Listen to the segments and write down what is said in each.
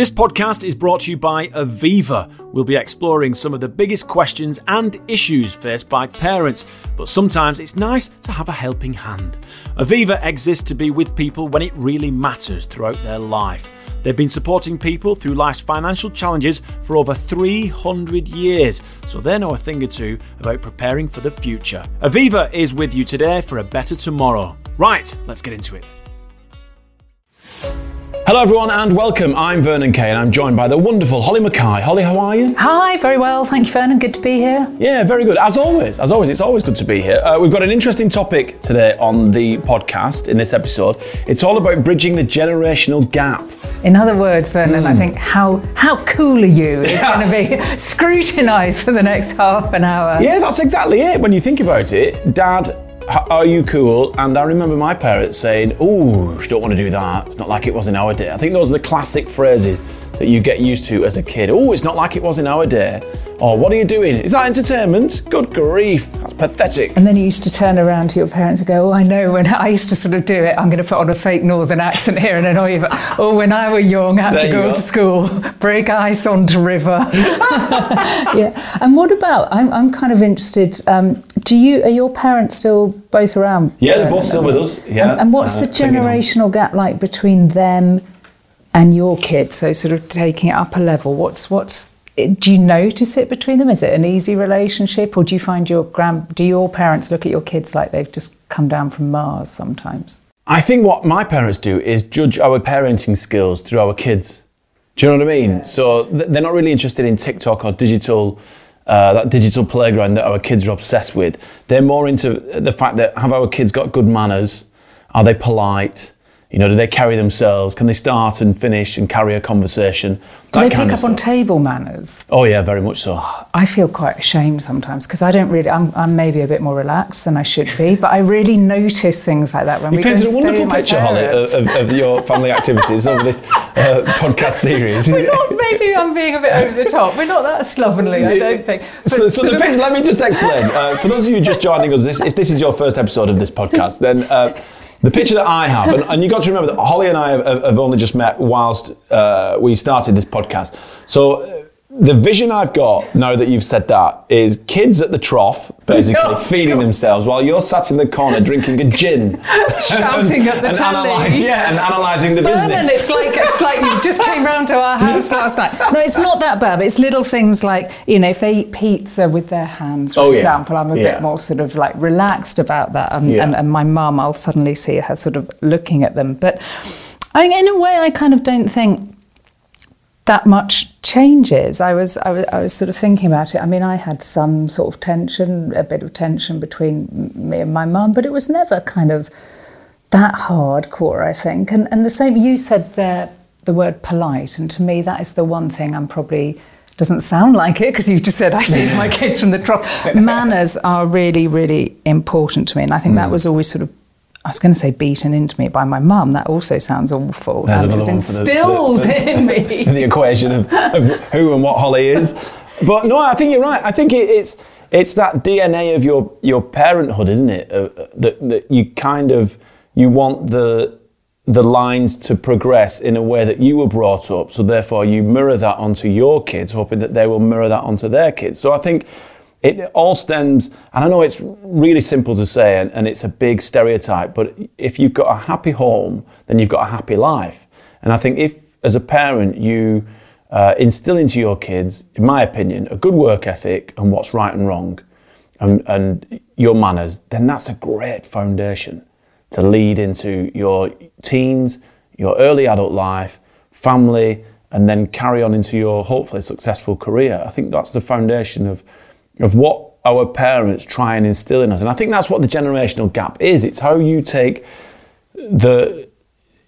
This podcast is brought to you by Aviva. We'll be exploring some of the biggest questions and issues faced by parents, but sometimes it's nice to have a helping hand. Aviva exists to be with people when it really matters throughout their life. They've been supporting people through life's financial challenges for over 300 years, so they know a thing or two about preparing for the future. Aviva is with you today for a better tomorrow. Right, let's get into it. Hello, everyone, and welcome. I'm Vernon Kay, and I'm joined by the wonderful Holly Mackay. Holly, how are you? Hi, very well. Thank you, Vernon. Good to be here. Yeah, very good. As always, as always, it's always good to be here. Uh, we've got an interesting topic today on the podcast in this episode. It's all about bridging the generational gap. In other words, Vernon, I think how how cool are you is going to be scrutinised for the next half an hour. Yeah, that's exactly it. When you think about it, Dad, are you cool? And I remember my parents saying, "Oh, you don't want to do that. It's not like it was in our day." I think those are the classic phrases that you get used to as a kid. Oh, it's not like it was in our day. Or what are you doing? Is that entertainment? Good grief, that's pathetic. And then you used to turn around to your parents and go, "Oh, I know." When I used to sort of do it, I'm going to put on a fake northern accent here and annoy you. But, oh, when I were young, I had There to go go. to school, break ice onto river. yeah. And what about? I'm, I'm kind of interested. Um, do you are your parents still both around? Yeah, they're both still with us. Yeah. And, and what's uh, the generational gap like between them and your kids? So sort of taking it up a level. What's what's do you notice it between them? Is it an easy relationship, or do you find your grand? Do your parents look at your kids like they've just come down from Mars sometimes? I think what my parents do is judge our parenting skills through our kids. Do you know what I mean? So th- they're not really interested in TikTok or digital, uh, that digital playground that our kids are obsessed with. They're more into the fact that have our kids got good manners? Are they polite? You know, do they carry themselves? Can they start and finish and carry a conversation? Do That they pick up on table manners? Oh yeah, very much so. I feel quite ashamed sometimes because I don't really. I'm, I'm maybe a bit more relaxed than I should be, but I really notice things like that when You we go painted a wonderful picture, Holly, of, of, of your family activities over this uh, podcast series. We're not, maybe I'm being a bit over the top. We're not that slovenly, I don't think. So, so the picture, let me just explain. Uh, for those of you just joining us, this, if this is your first episode of this podcast, then uh, the picture that I have, and, and you got to remember that Holly and I have, have only just met whilst uh, we started this podcast. So the vision I've got now that you've said that is kids at the trough, basically Oh, feeding God. themselves while you're sat in the corner drinking a gin, Shouting at the and telly. analyse, yeah, and analysing the Vernon, business. it's like it's like you just came round to our house last night. No, it's not that bad. But it's little things like you know, if they eat pizza with their hands, for Oh, yeah. example, I'm a Yeah. bit more sort of like relaxed about that. And, Yeah. and, and my mum, I'll suddenly see her sort of looking at them. But I, in a way, I kind of don't think that much changes. I was, I was, I was sort of thinking about it. I mean, I had some sort of tension, a bit of tension between me and my mum, but it was never kind of that hardcore, I think. And and the same, you said there the word polite, and to me, that is the one thing I'm probably doesn't sound like it because you just said I feed my kids from the trough. Manners are really, really important to me, and I think Hmm. that was always sort of. I was going to say beaten into me by my mum. That also sounds awful. There's and it was another one for the- instilled for the- in me. the equation of, of who and what Holly is. But no, I think you're right. I think it, it's it's that DNA of your your parenthood, isn't it? Uh, uh, that that you kind of you want the the lines to progress in a way that you were brought up. So therefore, you mirror that onto your kids, hoping that they will mirror that onto their kids. So I think. It all stems, and I know it's really simple to say, and, and it's a big stereotype, but if you've got a happy home, then you've got a happy life. And I think if, as a parent, you uh, instill into your kids, in my opinion, a good work ethic and what's right and wrong, and, and your manners, then that's a great foundation to lead into your teens, your early adult life, family, and then carry on into your hopefully successful career. I think that's the foundation of, of what our parents try and instill in us. And I think that's what the generational gap is. It's how you take the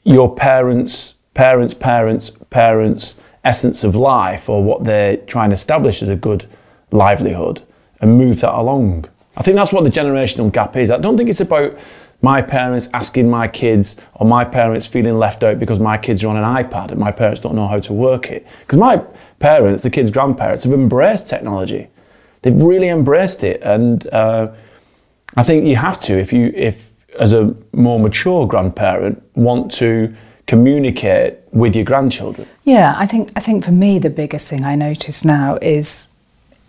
your parents, parents, parents, parents' essence of life or what they're trying to establish as a good livelihood and move that along. I think that's what the generational gap is. I don't think it's about my parents asking my kids or my parents feeling left out because my kids are on an iPad and my parents don't know how to work it. Because my parents, the kids' grandparents, have embraced technology. They've really embraced it. And uh, I think you have to if you if as a more mature grandparent want to communicate with your grandchildren. Yeah, I think I think for me the biggest thing I notice now is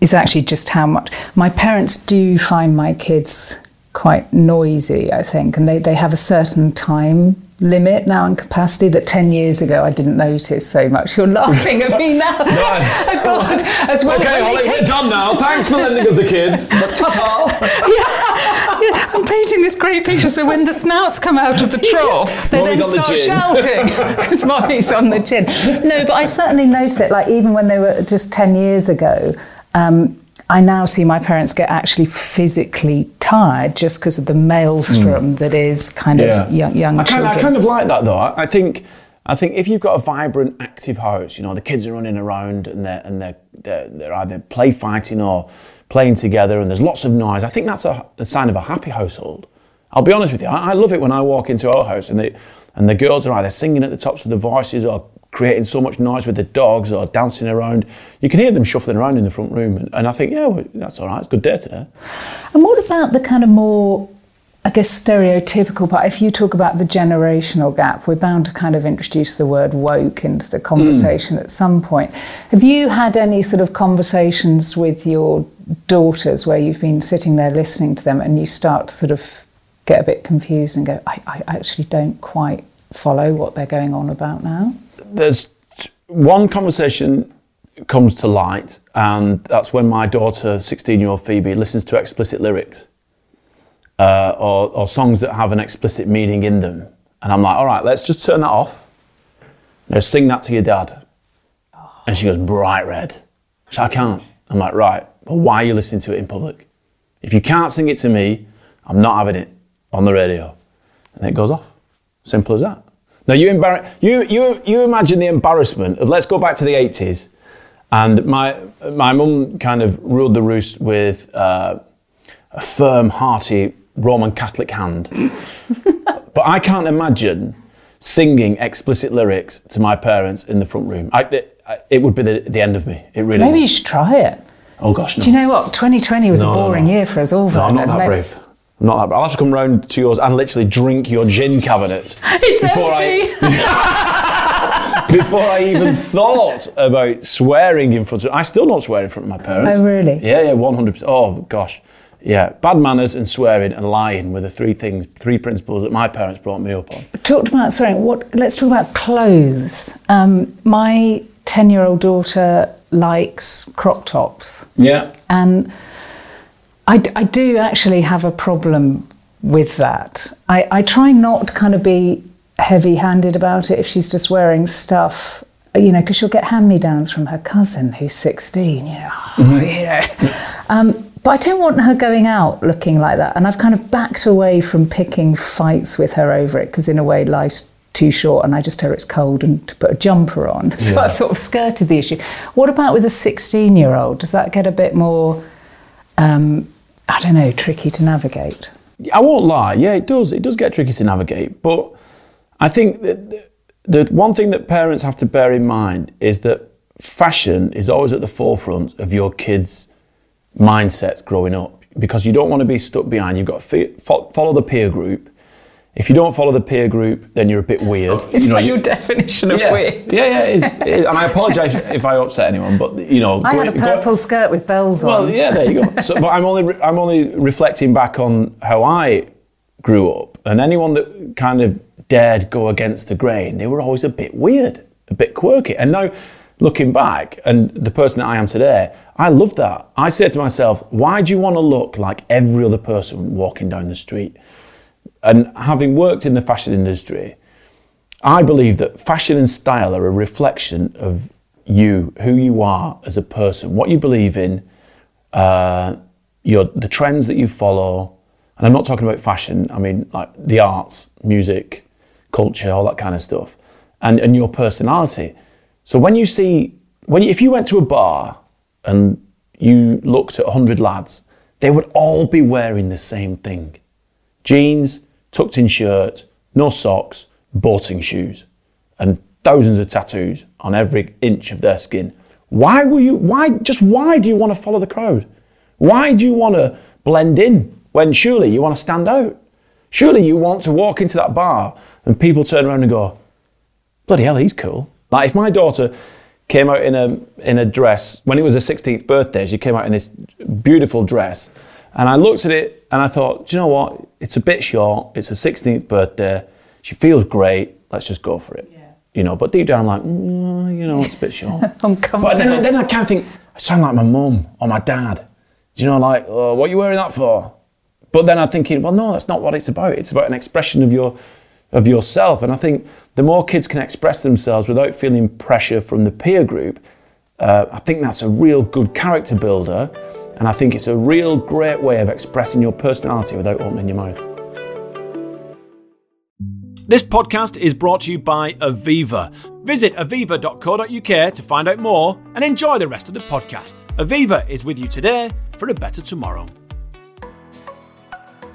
is actually just how much my parents do find my kids quite noisy, I think, and they, they have a certain time limit now and capacity that 10 years ago I didn't notice so much. You're laughing at me now. oh, God. As well okay, Holly, take... we're done now. Thanks for lending us the kids. Ta-ta. yeah, yeah, I'm painting this great picture so when the snouts come out of the trough, they Mommy's then start the shouting because mommy's on the chin. No, but I certainly notice it, like even when they were just 10 years ago, um, I now see my parents get actually physically tired just because of the maelstrom mm. that is kind yeah. of young, young I children. Kind of, I kind of like that though. I think I think if you've got a vibrant, active house, you know, the kids are running around and they're and they're they're, they're either play fighting or playing together, and there's lots of noise. I think that's a, a sign of a happy household. I'll be honest with you. I, I love it when I walk into our house and they and the girls are either singing at the tops of their voices or creating so much noise with the dogs or dancing around. You can hear them shuffling around in the front room. And, and I think, yeah, well, that's all right. It's a good day today. And what about the kind of more, I guess, stereotypical part? If you talk about the generational gap, we're bound to kind of introduce the word woke into the conversation mm. at some point. Have you had any sort of conversations with your daughters where you've been sitting there listening to them and you start to sort of get a bit confused and go, I, I actually don't quite follow what they're going on about now? There's one conversation comes to light, and that's when my daughter, 16 year old Phoebe, listens to explicit lyrics uh, or, or, songs that have an explicit meaning in them. And I'm like, all right, let's just turn that off. Now sing that to your dad. And she goes, bright red. She, I can't. I'm like, right, well, why are you listening to it in public? If you can't sing it to me, I'm not having it on the radio. And it goes off. Simple as that. Now you you you you imagine the embarrassment of let's go back to the 80s, and my my mum kind of ruled the roost with uh, a firm, hearty Roman Catholic hand. but I can't imagine singing explicit lyrics to my parents in the front room. I, it, it, would be the, the end of me. It really. Maybe would. you should try it. Oh gosh, no. Do you know what? 2020 was no, a boring no. year for us all. No, I'm not that brave. Not that, I'll have to come round to yours and literally drink your gin cabinet. It's before empty. I, before I even thought about swearing in front of. I still don't swear in front of my parents. Oh really? Yeah, yeah, one hundred percent. Oh gosh, yeah. Bad manners and swearing and lying were the three things, three principles that my parents brought me up on. Talked about swearing. What? Let's talk about clothes. Um, my ten-year-old daughter likes crop tops. Yeah. And I, I do actually have a problem with that. I, I try not to kind of be heavy handed about it if she's just wearing stuff, you know, because she'll get hand me downs from her cousin who's 16, you know. Mm-hmm. You know. Um, but I don't want her going out looking like that. And I've kind of backed away from picking fights with her over it because, in a way, life's too short and I just tell her it's cold and to put a jumper on. So yeah. I've sort of skirted the issue. What about with a 16 year old? Does that get a bit more um, I don't know, tricky to navigate. I won't lie. Yeah, it does. It does get tricky to navigate. But I think that the one thing that parents have to bear in mind is that fashion is always at the forefront of your kids' mindsets growing up because you don't want to be stuck behind. You've got to follow the peer group if you don't follow the peer group, then you're a bit weird. It's you know, like your definition of yeah, weird. Yeah, yeah, it is, it is. and I apologise if I upset anyone, but you know, I go, had a purple go, skirt with bells well, on. Well, yeah, there you go. So, but I'm only I'm only reflecting back on how I grew up, and anyone that kind of dared go against the grain, they were always a bit weird, a bit quirky. And now, looking back, and the person that I am today, I love that. I say to myself, why do you want to look like every other person walking down the street? And having worked in the fashion industry, I believe that fashion and style are a reflection of you, who you are as a person, what you believe in, uh, your, the trends that you follow. And I'm not talking about fashion, I mean like the arts, music, culture, all that kind of stuff, and, and your personality. So when you see, when you, if you went to a bar and you looked at 100 lads, they would all be wearing the same thing jeans, tucked in shirt, no socks, boating shoes, and thousands of tattoos on every inch of their skin. Why will you, why, just why do you want to follow the crowd? Why do you want to blend in when surely you want to stand out? Surely you want to walk into that bar and people turn around and go, bloody hell, he's cool. Like if my daughter came out in a in a dress when it was her 16th birthday, she came out in this beautiful dress, and I looked at it and I thought, do you know what? It's a bit short. It's her 16th birthday. She feels great. Let's just go for it. Yeah. You know, but deep down I'm like, mm, you know, it's a bit short. Uncomfortable. But then, then I kind of think, I sound like my mum or my dad. Do you know, like, oh, what are you wearing that for? But then I'm thinking, well, no, that's not what it's about. It's about an expression of your of yourself. And I think the more kids can express themselves without feeling pressure from the peer group, uh, I think that's a real good character builder. And I think it's a real great way of expressing your personality without opening your mouth. This podcast is brought to you by Aviva. Visit aviva.co.uk to find out more and enjoy the rest of the podcast. Aviva is with you today for a better tomorrow.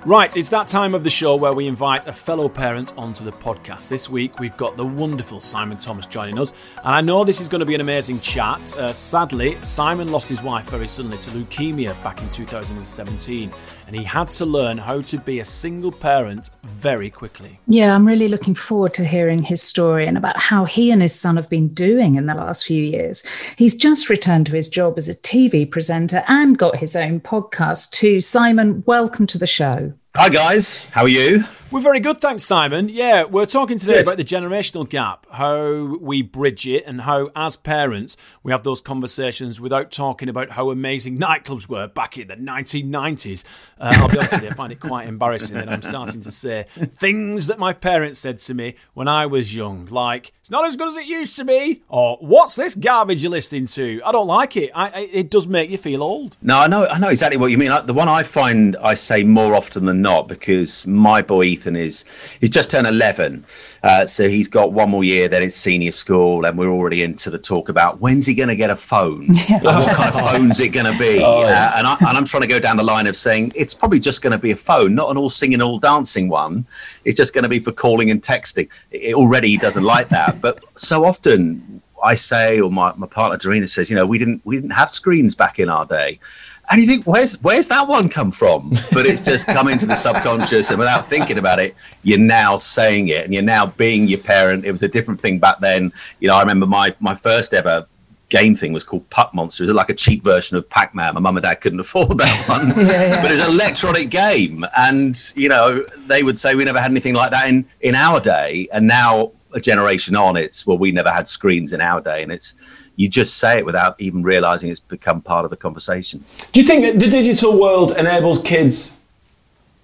Right, it's that time of the show where we invite a fellow parent onto the podcast. This week we've got the wonderful Simon Thomas joining us, and I know this is going to be an amazing chat. Uh, sadly, Simon lost his wife very suddenly to leukemia back in 2017, and he had to learn how to be a single parent very quickly. Yeah, I'm really looking forward to hearing his story and about how he and his son have been doing in the last few years. He's just returned to his job as a TV presenter and got his own podcast too. Simon, welcome to the show. Hi guys, how are you? We're very good, thanks, Simon. Yeah, we're talking today good. about the generational gap, how we bridge it, and how, as parents, we have those conversations without talking about how amazing nightclubs were back in the 1990s. Uh, I'll be honest with you, I find it quite embarrassing that I'm starting to say things that my parents said to me when I was young, like, it's not as good as it used to be, or what's this garbage you're listening to? I don't like it. I, I, it does make you feel old. No, I know, I know exactly what you mean. The one I find I say more often than not, because my boy Ethan is he's just turned 11, uh, so he's got one more year. Then it's senior school, and we're already into the talk about when's he going to get a phone? Yeah. what kind of phone's it going to be? Oh, yeah. uh, and, I, and I'm trying to go down the line of saying it's probably just going to be a phone, not an all singing, all dancing one. It's just going to be for calling and texting. It, already he doesn't like that, but so often I say, or my, my partner Derrina says, you know, we didn't we didn't have screens back in our day and you think where's where's that one come from? But it's just coming to the subconscious and without thinking about it you're now saying it and you're now being your parent. It was a different thing back then. You know i remember my my first ever game thing was called puck monster. It was like a cheap version of pac-man. My mum and dad couldn't afford that one. Yeah, yeah. but it's an electronic game. And you know they would say we never had anything like that in in our day. And now a generation on it's well we never had screens in our day. And it's you just say it without even realizing it's become part of the conversation. Do you think that the digital world enables kids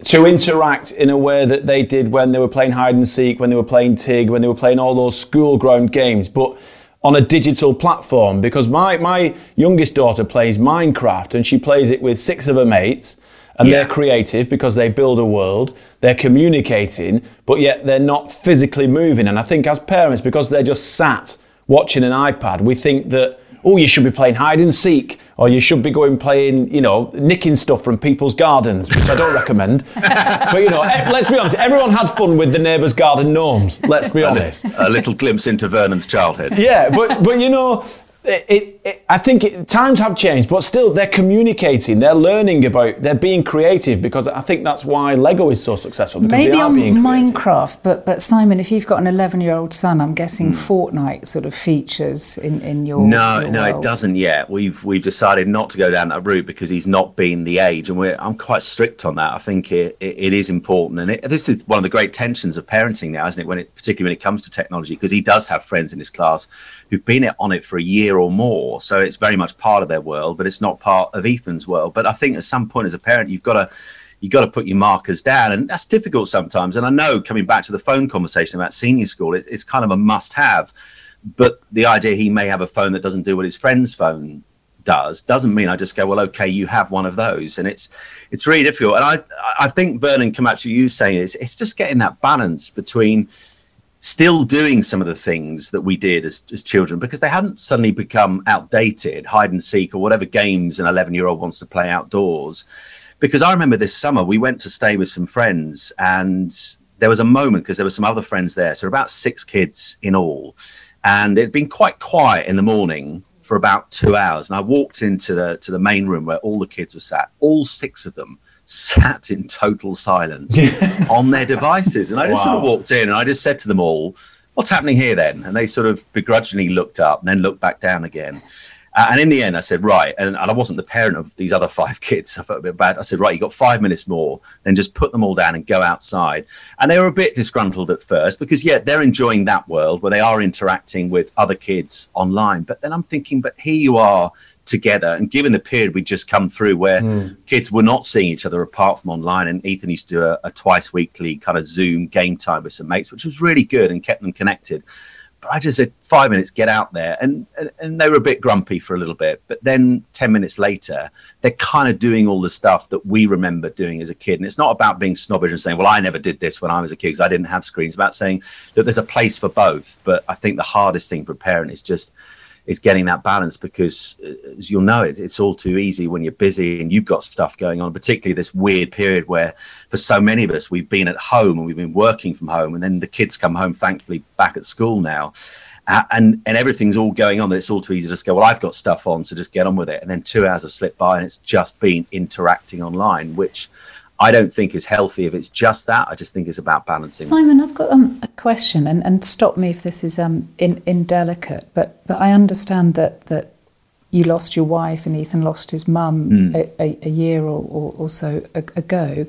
to interact in a way that they did when they were playing hide and seek, when they were playing TIG, when they were playing all those school ground games, but on a digital platform? Because my, my youngest daughter plays Minecraft and she plays it with six of her mates. And yeah. they're creative because they build a world, they're communicating, but yet they're not physically moving. And I think as parents, because they're just sat watching an iPad, we think that oh, you should be playing hide and seek, or you should be going playing, you know, nicking stuff from people's gardens, which I don't recommend. but you know, let's be honest, everyone had fun with the neighbour's garden gnomes. Let's be honest. A little glimpse into Vernon's childhood. Yeah, but but you know, it, it, I think it, times have changed, but still they're communicating, they're learning about, they're being creative because I think that's why Lego is so successful. Maybe on Minecraft, but but Simon, if you've got an 11 year old son, I'm guessing mm. Fortnite sort of features in, in your no your no world. it doesn't yet. We've we've decided not to go down that route because he's not been the age, and we're I'm quite strict on that. I think it, it, it is important, and this is one of the great tensions of parenting now, isn't it? When it particularly when it comes to technology, because he does have friends in his class who've been on it for a year or more. So it's very much part of their world, but it's not part of Ethan's world. But I think at some point as a parent, you've got to you've got to put your markers down, and that's difficult sometimes. And I know coming back to the phone conversation about senior school, it, it's kind of a must-have. But the idea he may have a phone that doesn't do what his friend's phone does doesn't mean I just go, well, okay, you have one of those, and it's it's really difficult. And I I think Vernon, come back to you saying it's it's just getting that balance between still doing some of the things that we did as, as children because they hadn't suddenly become outdated, hide and seek, or whatever games an 11 year old wants to play outdoors. Because I remember this summer we went to stay with some friends and there was a moment because there were some other friends there. So about six kids in all. And it had been quite quiet in the morning for about two hours. And I walked into the to the main room where all the kids were sat, all six of them sat in total silence on their devices. And I just wow. sort of walked in and I just said to them all, what's happening here then? And they sort of begrudgingly looked up and then looked back down again. Uh, and in the end, I said, right. And, and, I wasn't the parent of these other five kids. I felt a bit bad. I said, right, you got five minutes more, then just put them all down and go outside. And they were a bit disgruntled at first because, yeah, they're enjoying that world where they are interacting with other kids online. But then I'm thinking, but here you are together. And given the period we'd just come through where mm. kids were not seeing each other apart from online, and Ethan used to do a, a twice weekly kind of Zoom game time with some mates, which was really good and kept them connected. But I just said, five minutes, get out there. And, and, and they were a bit grumpy for a little bit. But then 10 minutes later, they're kind of doing all the stuff that we remember doing as a kid. And it's not about being snobbish and saying, well, I never did this when I was a kid because I didn't have screens. It's about saying that there's a place for both. But I think the hardest thing for a parent is just is getting that balance because uh, as you'll know it, it's all too easy when you're busy and you've got stuff going on particularly this weird period where for so many of us we've been at home and we've been working from home and then the kids come home thankfully back at school now. Uh, and and everything's all going on that it's all too easy to just go well i've got stuff on so just get on with it. And then two hours have slipped by and it's just been interacting online which I don't think is healthy if it's just that. I just think it's about balancing. Simon, I've got um, a question, and, and stop me if this is um, in, indelicate, but but I understand that that you lost your wife and Ethan lost his mum mm. a, a, a, year or, or, or so ago.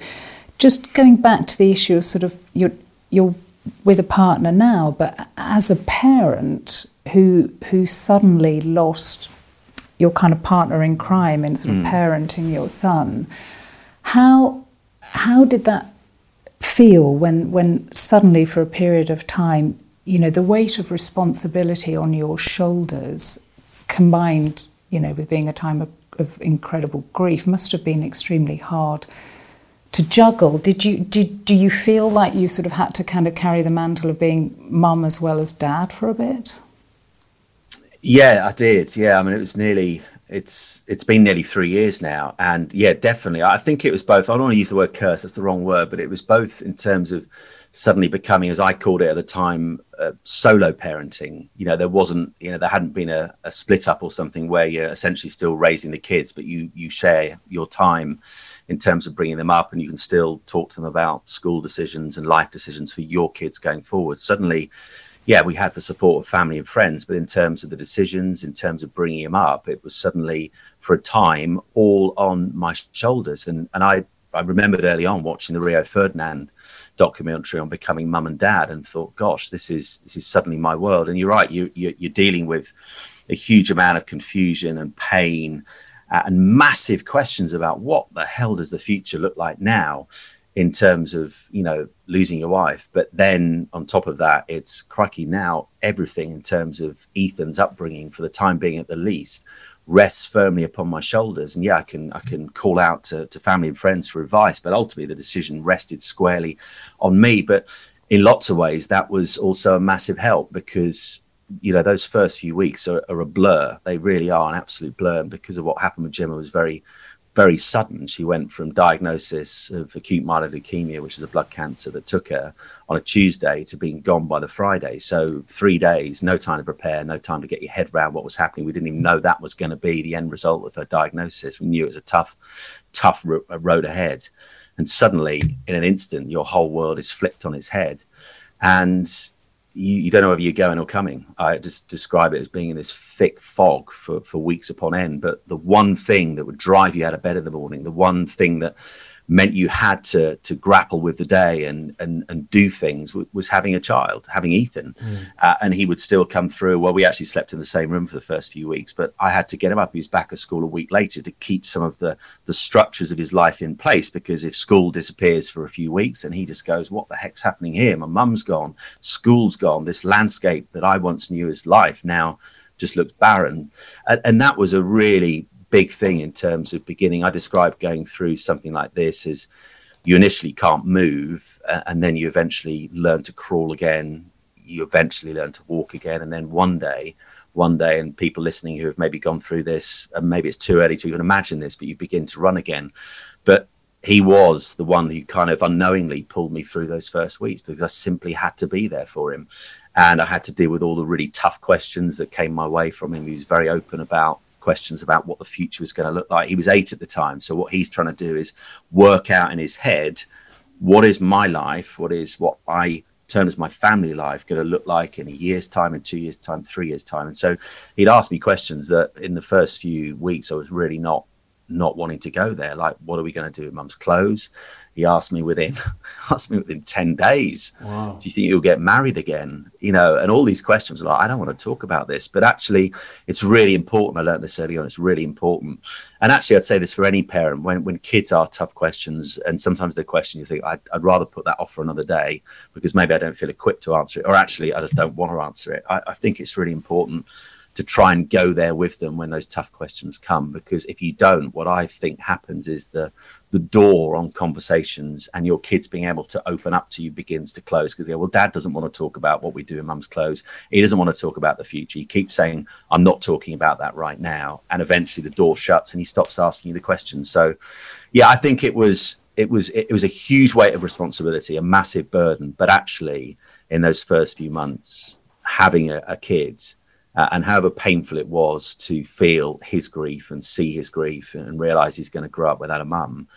Just going back to the issue of sort of you're you're with a partner now, but as a parent who who suddenly lost your kind of partner in crime in sort of mm. parenting your son, how how did that feel when, when suddenly, for a period of time, you know, the weight of responsibility on your shoulders combined, you know, with being a time of, of incredible grief must have been extremely hard to juggle. Did you did do you feel like you sort of had to kind of carry the mantle of being mum as well as dad for a bit? Yeah, I did. Yeah, I mean, it was nearly it's it's been nearly three years now, and yeah, definitely. I think it was both. I don't want to use the word curse; that's the wrong word, but it was both in terms of suddenly becoming, as I called it at the time, uh, solo parenting. You know, there wasn't, you know, there hadn't been a, a, split up or something where you're essentially still raising the kids, but you you share your time in terms of bringing them up, and you can still talk to them about school decisions and life decisions for your kids going forward. Suddenly yeah, we had the support of family and friends, but in terms of the decisions, in terms of bringing him up, it was suddenly for a time all on my shoulders. And and I I remembered early on watching the Rio Ferdinand documentary on becoming mum and dad, and thought, gosh, this is this is suddenly my world. And you're right, you, you you're dealing with a huge amount of confusion and pain. Uh, and massive questions about what the hell does the future look like now in terms of you know losing your wife. But then on top of that it's crikey now everything in terms of ethan's upbringing for the time being at the least rests firmly upon my shoulders. And yeah i can i can call out to, to family and friends for advice but ultimately the decision rested squarely on me. But in lots of ways that was also a massive help because you know those first few weeks are, are a blur. They really are an absolute blur. And because of what happened with gemma was very very sudden. She went from diagnosis of acute myeloid leukemia, which is a blood cancer that took her on a Tuesday, to being gone by the Friday. So three days, no time to prepare, no time to get your head around what was happening. We didn't even know that was going to be the end result of her diagnosis. We knew it was a tough, tough road ahead. And suddenly, in an instant, your whole world is flipped on its head. And you, you, don't know whether you're going or coming. I just describe it as being in this thick fog for, for weeks upon end. But the one thing that would drive you out of bed in the morning, the one thing that meant you had to to grapple with the day and and and do things w- was having a child, having Ethan, mm. uh, and he would still come through. Well, we actually slept in the same room for the first few weeks, but I had to get him up. He was back at school a week later to keep some of the the structures of his life in place because if school disappears for a few weeks and he just goes, "What the heck's happening here? My mum's gone, school's gone. This landscape that I once knew as life now." just looks barren and, and that was a really big thing in terms of beginning. I described going through something like this as you initially can't move, uh, and then you eventually learn to crawl again. You eventually learn to walk again, and then one day, one day, and people listening who have maybe gone through this, and maybe it's too early to even imagine this, but you begin to run again. But he was the one who kind of unknowingly pulled me through those first weeks because I simply had to be there for him. And I had to deal with all the really tough questions that came my way from him. He was very open about questions about what the future was going to look like. He was eight at the time. So what he's trying to do is work out in his head what is my life, what is what I term is my family life going to look like in a year's time, in two years' time, three years' time? And so he'd ask me questions that in the first few weeks I was really not not wanting to go there. Like, what are we going to do with mum's clothes? He asked me within asked me within 10 days wow. do you think you'll get married again? You know and all these questions like i don't want to talk about this. But actually it's really important. I learned this early on. It's really important. And actually i'd say this for any parent. When, when kids are tough questions and sometimes they're you think I'd, I'd rather put that off for another day because maybe i don't feel equipped to answer it or actually i just don't want to answer it. I, I think it's really important to try and go there with them when those tough questions come. Because if you don't, what I think happens is the the door on conversations and your kids being able to open up to you begins to close because well, dad doesn't want to talk about what we do in mum's clothes. He doesn't want to talk about the future. He keeps saying, I'm not talking about that right now. And eventually the door shuts and he stops asking you the questions. So yeah, I think it was it was it was a huge weight of responsibility, a massive burden. But actually, in those first few months, having a, a kid uh, and however painful it was to feel his grief and see his grief and realize he's going to grow up without a mum,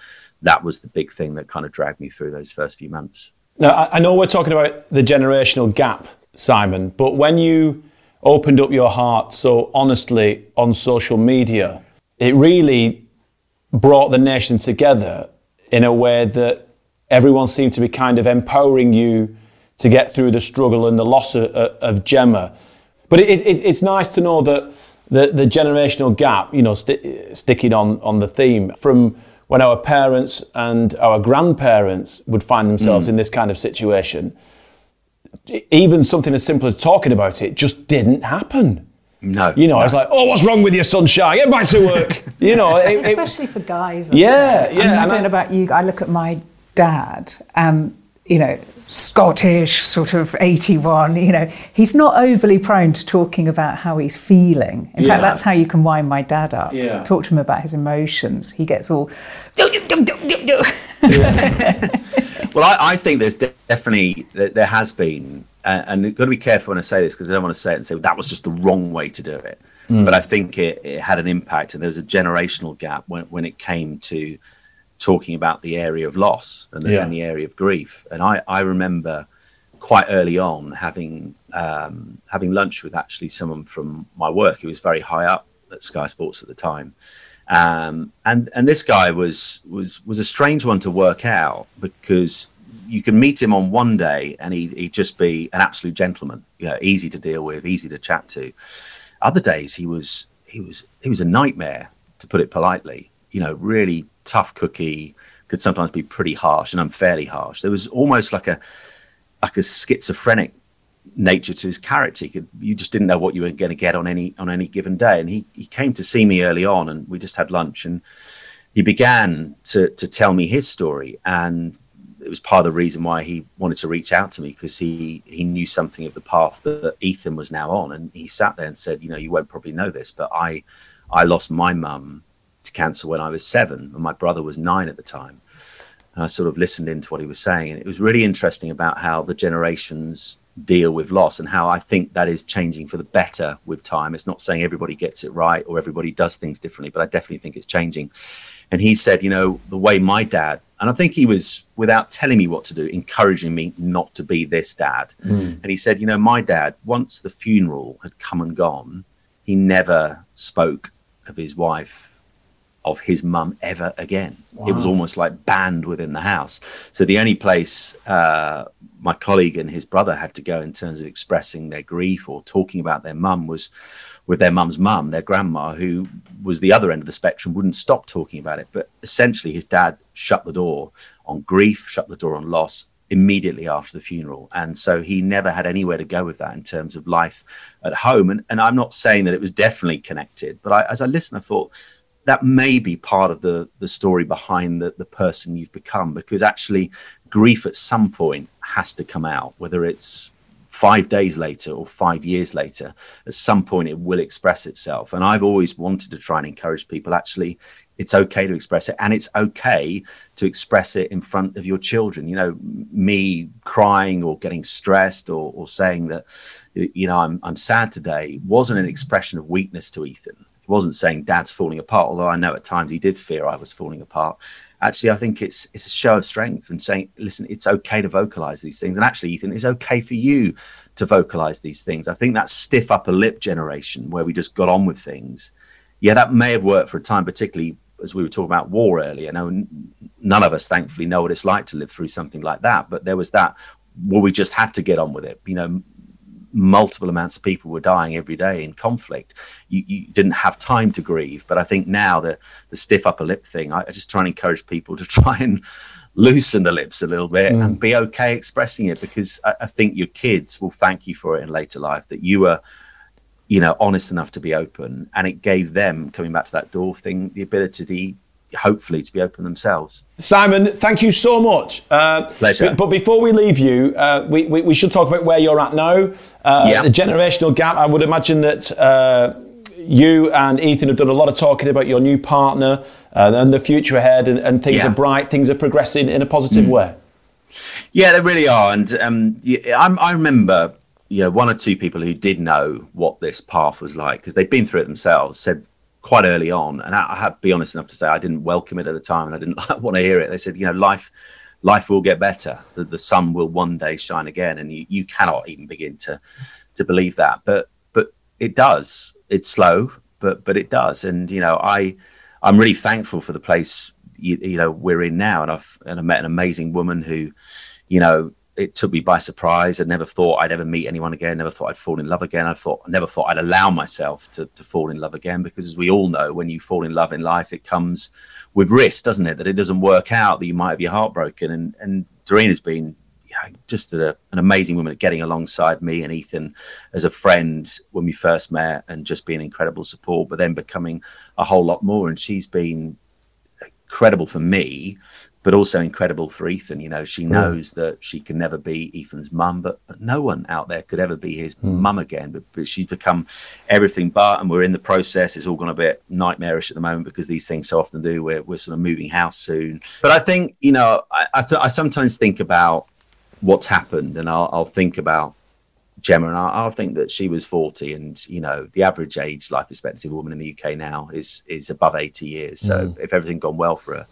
that was the big thing that kind of dragged me through those first few months. Now, I know we're talking about the generational gap, Simon, but when you opened up your heart so honestly on social media, it really brought the nation together in a way that everyone seemed to be kind of empowering you to get through the struggle and the loss of, of Gemma. But it, it, it's nice to know that the, the generational gap, you know, st- sticking on, on the theme from when our parents and our grandparents would find themselves mm. in this kind of situation, even something as simple as talking about it just didn't happen. No. You know, no. I was like, oh, what's wrong with your sunshine? Get back to work. you know, it, especially for guys. Yeah, yeah. I, mean, I don't know about you. I look at my dad. Um, you know, Scottish, sort of 81, you know, he's not overly prone to talking about how he's feeling. In yeah. fact, that's how you can wind my dad up. Yeah. Talk to him about his emotions. He gets all. well, I, I, think there's definitely, there has been, uh, and you've got to be careful when I say this because I don't want to say it and say well, that was just the wrong way to do it. Mm. But I think it, it had an impact and there was a generational gap when, when it came to talking about the area of loss and, yeah. and the area of grief. And I, I remember quite early on having um, having lunch with actually someone from my work who was very high up at Sky Sports at the time. Um, and and this guy was was was a strange one to work out because you can meet him on one day and he, he'd just be an absolute gentleman, you know, easy to deal with, easy to chat to. Other days he was he was he was a nightmare, to put it politely. You know, really tough cookie, could sometimes be pretty harsh and unfairly harsh. There was almost like a like a schizophrenic nature to his character. Could, you just didn't know what you were going to get on any on any given day. And he he came to see me early on, and we just had lunch, and he began to to tell me his story, and it was part of the reason why he wanted to reach out to me because he he knew something of the path that Ethan was now on, and he sat there and said, you know, you won't probably know this, but I I lost my mum to cancer when I was seven, and my brother was nine at the time. And I sort of listened into what he was saying, and it was really interesting about how the generations deal with loss and how I think that is changing for the better with time. It's not saying everybody gets it right or everybody does things differently, but I definitely think it's changing. And he said, you know, the way my dad, and I think he was, without telling me what to do, encouraging me not to be this dad. Mm. And he said, you know, my dad, once the funeral had come and gone, he never spoke of his wife of his mum ever again. Wow. It was almost like banned within the house. So the only place uh, my colleague and his brother had to go in terms of expressing their grief or talking about their mum was with their mum's mum, their grandma, who was the other end of the spectrum, wouldn't stop talking about it. But essentially, his dad shut the door on grief, shut the door on loss immediately after the funeral. And so he never had anywhere to go with that in terms of life at home. And, and I'm not saying that it was definitely connected, but I, as I listened, I thought, that may be part of the the story behind the, the person you've become because actually grief at some point has to come out whether it's five days later or five years later at some point it will express itself. And i've always wanted to try and encourage people actually it's okay to express it and it's okay to express it in front of your children. You know me crying or getting stressed or, or saying that you know I'm, I'm sad today wasn't an expression of weakness to ethan wasn't saying dad's falling apart, although I know at times he did fear I was falling apart. actually, I think it's it's a show of strength and saying, listen, it's okay to vocalize these things. And actually, Ethan, it's okay for you to vocalize these things. I think that stiff upper lip generation where we just got on with things, yeah, that may have worked for a time, particularly as we were talking about war earlier. Now, none of us, thankfully, know what it's like to live through something like that. But there was that well, we just had to get on with it. You know, multiple amounts of people were dying every day in conflict. You, you didn't have time to grieve. But I think now the the stiff upper lip thing, I, I just try and encourage people to try and loosen the lips a little bit mm. and be okay expressing it because I, I, think your kids will thank you for it in later life that you were you know honest enough to be open and it gave them coming back to that door thing the ability hopefully to be open themselves. Simon, thank you so much. Uh, Pleasure. But before we leave you, uh, we, we, we, should talk about where you're at now. Uh, yeah. The generational gap. I would imagine that uh, you and Ethan have done a lot of talking about your new partner uh, and the future ahead, and, and things yeah. are bright, things are progressing in a positive mm. way. Yeah, they really are. And um, I remember you know one or two people who did know what this path was like because they'd been through it themselves said quite early on, and I, I have to be honest enough to say I didn't welcome it at the time, and I didn't want to hear it. They said, you know, life life will get better. The, the sun will one day shine again, and you, you cannot even begin to to believe that. But but it does. It's slow, but but it does. And you know, I I'm really thankful for the place you, you know we're in now, and I've and I met an amazing woman who, you know, it took me by surprise. I never thought I'd ever meet anyone again. Never thought I'd fall in love again. I thought I never thought I'd allow myself to, to fall in love again because, as we all know, when you fall in love in life, it comes with risk, doesn't it? That it doesn't work out. That you might have your heart broken. And and Doreen's been you know, just a, an amazing woman at getting alongside me and Ethan as a friend when we first met, and just being incredible support. But then becoming a whole lot more. And she's been incredible for me but also incredible for Ethan. You know, she knows that she can never be Ethan's mum, but but no one out there could ever be his mm. mum again. But, but she's become everything but, and we're in the process. It's all gone a bit nightmarish at the moment because these things so often do. We're we're sort of moving house soon. But I think you know, I I, th- I sometimes think about what's happened, and I'll, I'll think about Gemma, and I, I, think that she was 40, and you know, the average age life expectancy of a woman in the UK now is is above 80 years. So mm. if everything gone well for her,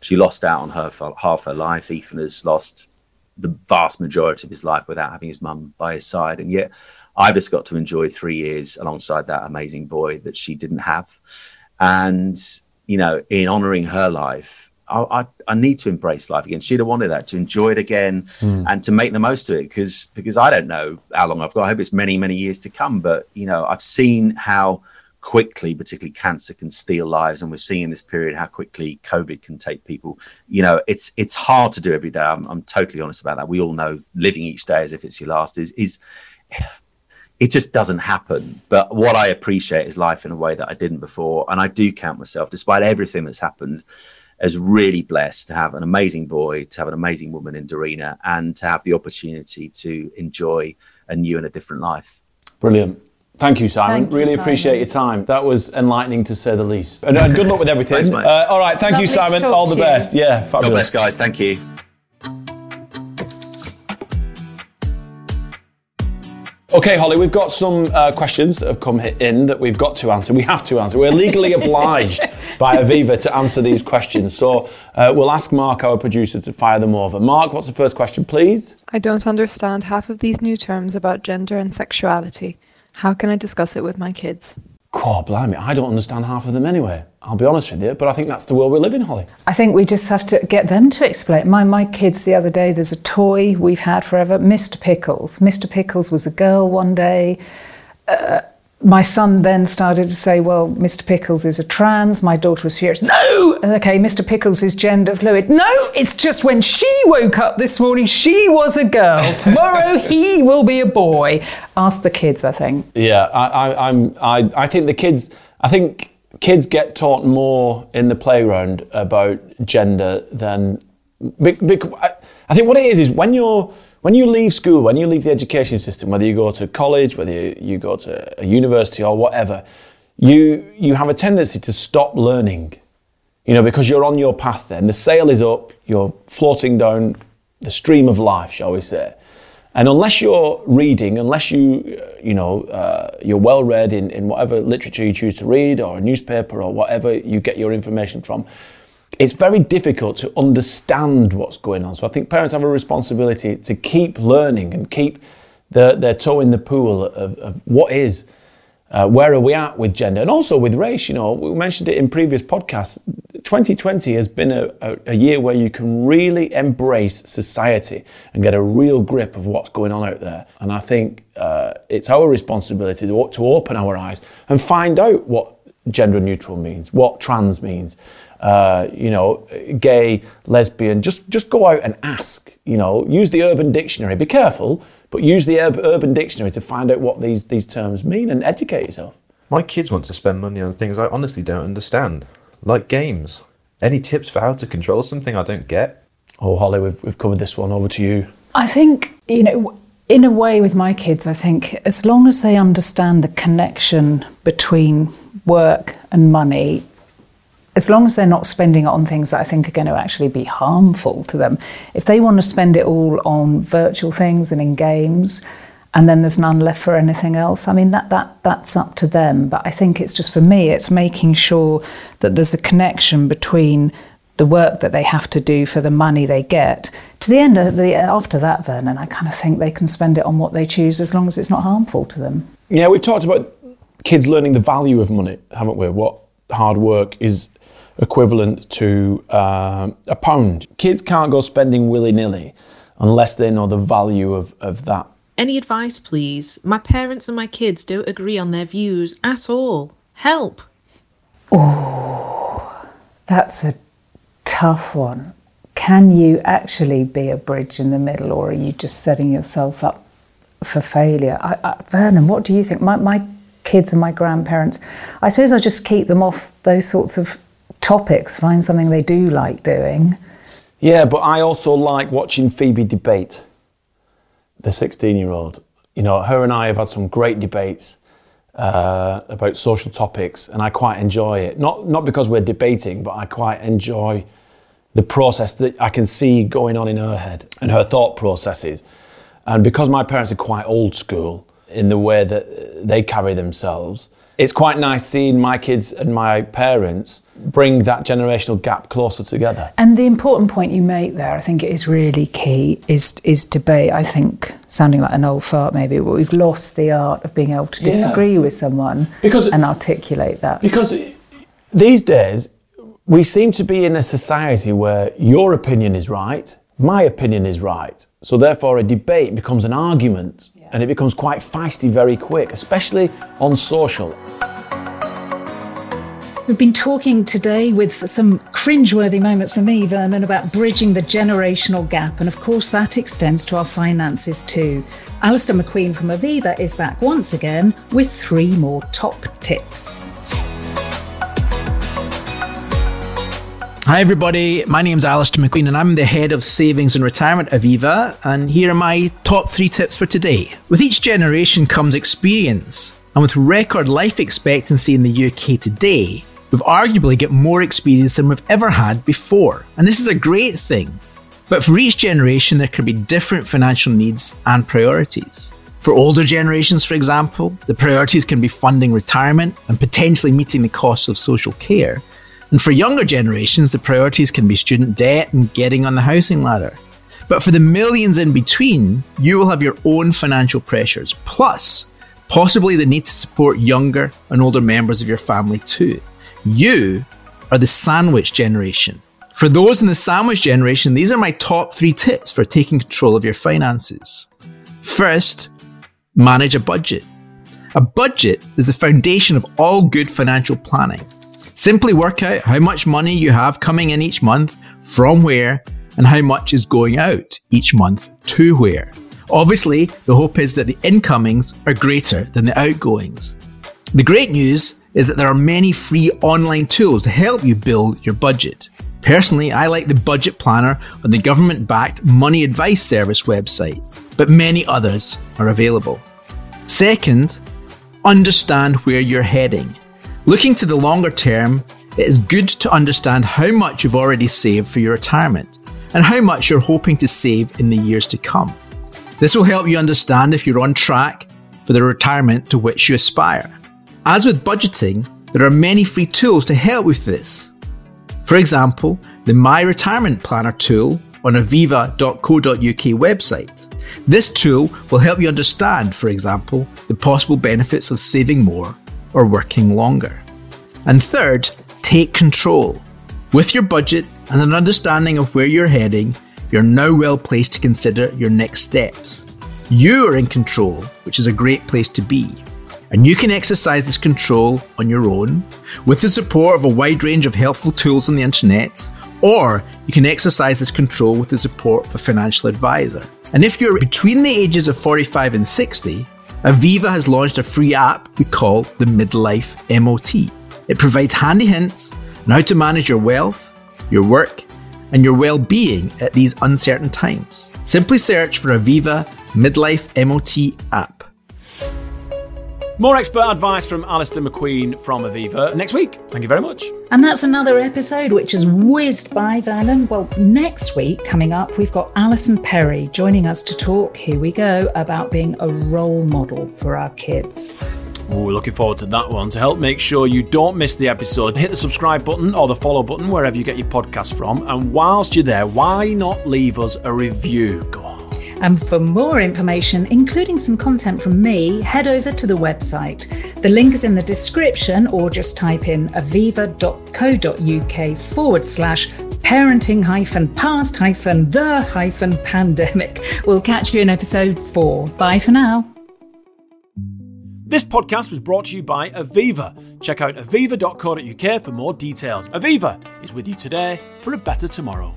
she lost out on her half her life. Ethan has lost the vast majority of his life without having his mum by his side, and yet I've just got to enjoy three years alongside that amazing boy that she didn't have, and you know, in honouring her life I, I, need to embrace life again. She'd have wanted that to enjoy it again mm. and to make the most of it because because I don't know how long I've got. I hope it's many many years to come. But you know, I've seen how quickly, particularly cancer, can steal lives, and we're seeing in this period how quickly COVID can take people. You know, it's it's hard to do every day. I'm, I'm totally honest about that. We all know living each day as if it's your last is is. It just doesn't happen. But what I appreciate is life in a way that I didn't before. And I do count myself, despite everything that's happened, as really blessed to have an amazing boy, to have an amazing woman in Derrina, and to have the opportunity to enjoy a new and a different life. Brilliant. Thank you, Simon. Thank really you, Simon. appreciate your time. That was enlightening to say the least. And, and good luck with everything. Thanks, uh, all right. Thank Lovely you, Simon. All the best. You. Yeah. Fabulous. God bless, guys. Thank you. Okay, Holly, we've got some uh, questions that have come in that we've got to answer. We have to answer. We're legally obliged by Aviva to answer these questions. So uh, we'll ask Mark, our producer, to fire them over. Mark, what's the first question, please? I don't understand half of these new terms about gender and sexuality. How can I discuss it with my kids? God, blimey, I don't understand half of them anyway. I'll be honest with you, but I think that's the world we live in, Holly. I think we just have to get them to explain. My my kids the other day, there's a toy we've had forever, Mr. Pickles. Mr. Pickles was a girl one day. Uh, my son then started to say, well, Mr. Pickles is a trans. My daughter was furious. No! Okay, Mr. Pickles is gender fluid. No! It's just when she woke up this morning, she was a girl. Tomorrow, he will be a boy. Ask the kids, I think. Yeah, I, am I, I think the kids, I think kids get taught more in the playground about gender than. I think what it is is when you're when you leave school, when you leave the education system, whether you go to college, whether you, you go to a university or whatever, you you have a tendency to stop learning. You know, because you're on your path then. The sail is up, you're floating down the stream of life, shall we say. And unless you're reading, unless you, you know, uh, you're well read in, in whatever literature you choose to read or a newspaper or whatever you get your information from, it's very difficult to understand what's going on. So I think parents have a responsibility to keep learning and keep the, their toe in the pool of, of what is, uh, where are we at with gender, and also with race. You know, we mentioned it in previous podcasts. 2020 has been a, a, a year where you can really embrace society and get a real grip of what's going on out there. And I think uh, it's our responsibility to, to open our eyes and find out what gender neutral means, what trans means, uh, you know, gay, lesbian. Just just go out and ask. You know, use the Urban Dictionary. Be careful, but use the Urban Dictionary to find out what these these terms mean and educate yourself. My kids want to spend money on things I honestly don't understand, like games. Any tips for how to control something I don't get? Oh, Holly, we've, we've covered this one. Over to you. I think, you know, in a way with my kids, I think as long as they understand the connection between work and money, as long as they're not spending it on things that I think are going to actually be harmful to them, if they want to spend it all on virtual things and in games, and then there's none left for anything else. I mean that that that's up to them. But I think it's just for me, it's making sure that there's a connection between the work that they have to do for the money they get. To the end of the after that, Vernon, I kind of think they can spend it on what they choose as long as it's not harmful to them. Yeah, we've talked about kids learning the value of money, haven't we? What hard work is equivalent to uh, a pound. Kids can't go spending willy nilly unless they know the value of, of that. Any advice, please? My parents and my kids don't agree on their views at all. Help! Oh, that's a tough one. Can you actually be a bridge in the middle, or are you just setting yourself up for failure? I, I, Vernon, what do you think? My, my kids and my grandparents, I suppose I just keep them off those sorts of topics, find something they do like doing. Yeah, but I also like watching Phoebe debate, the 16 year old. You know, her and I have had some great debates uh, about social topics, and I quite enjoy it. Not, not because we're debating, but I quite enjoy the process that I can see going on in her head and her thought processes. And because my parents are quite old school in the way that they carry themselves, it's quite nice seeing my kids and my parents bring that generational gap closer together. And the important point you make there, I think it is really key, is is debate. I think sounding like an old fart maybe, but we've lost the art of being able to disagree yeah. with someone because, and articulate that. Because these days we seem to be in a society where your opinion is right, my opinion is right. So therefore a debate becomes an argument. And it becomes quite feisty very quick, especially on social. We've been talking today with some cringeworthy moments for me, Vernon, about bridging the generational gap. And of course, that extends to our finances too. Alistair McQueen from Aviva is back once again with three more top tips. Hi, everybody. My name is Alistair McQueen, and I'm the head of savings and retirement at Aviva. And here are my top three tips for today. With each generation comes experience. And with record life expectancy in the UK today, We've arguably got more experience than we've ever had before, and this is a great thing. But for each generation, there can be different financial needs and priorities. For older generations, for example, the priorities can be funding retirement and potentially meeting the costs of social care. And for younger generations, the priorities can be student debt and getting on the housing ladder. But for the millions in between, you will have your own financial pressures, plus possibly the need to support younger and older members of your family too. You are the sandwich generation. For those in the sandwich generation, these are my top three tips for taking control of your finances. First, manage a budget. A budget is the foundation of all good financial planning. Simply work out how much money you have coming in each month, from where, and how much is going out each month to where. Obviously, the hope is that the incomings are greater than the outgoings. The great news is that there are many free online tools to help you build your budget. Personally, I like the budget planner on the government backed Money Advice Service website, but many others are available. Second, understand where you're heading. Looking to the longer term, it is good to understand how much you've already saved for your retirement and how much you're hoping to save in the years to come. This will help you understand if you're on track for the retirement to which you aspire. As with budgeting, there are many free tools to help with this. For example, the My Retirement Planner tool on aviva.co.uk website. This tool will help you understand, for example, the possible benefits of saving more or working longer. And third, take control. With your budget and an understanding of where you're heading, you're now well placed to consider your next steps. You are in control, which is a great place to be. And you can exercise this control on your own with the support of a wide range of helpful tools on the internet, or you can exercise this control with the support of a financial advisor. And if you're between the ages of 45 and 60, Aviva has launched a free app we call the Midlife MOT. It provides handy hints on how to manage your wealth, your work, and your well being at these uncertain times. Simply search for Aviva Midlife MOT app. More expert advice from Alistair McQueen from Aviva next week. Thank you very much. And that's another episode which has whizzed by, Vernon. Well, next week, coming up, we've got Alison Perry joining us to talk, here we go, about being a role model for our kids. Ooh, looking forward to that one. To help make sure you don't miss the episode, hit the subscribe button or the follow button wherever you get your podcast from. And whilst you're there, why not leave us a review? Go on. And for more information, including some content from me, head over to the website. The link is in the description, or just type in aviva.co.uk forward slash parenting hyphen past hyphen the hyphen pandemic. We'll catch you in episode four. Bye for now. This podcast was brought to you by Aviva. Check out aviva.co.uk for more details. Aviva is with you today for a better tomorrow.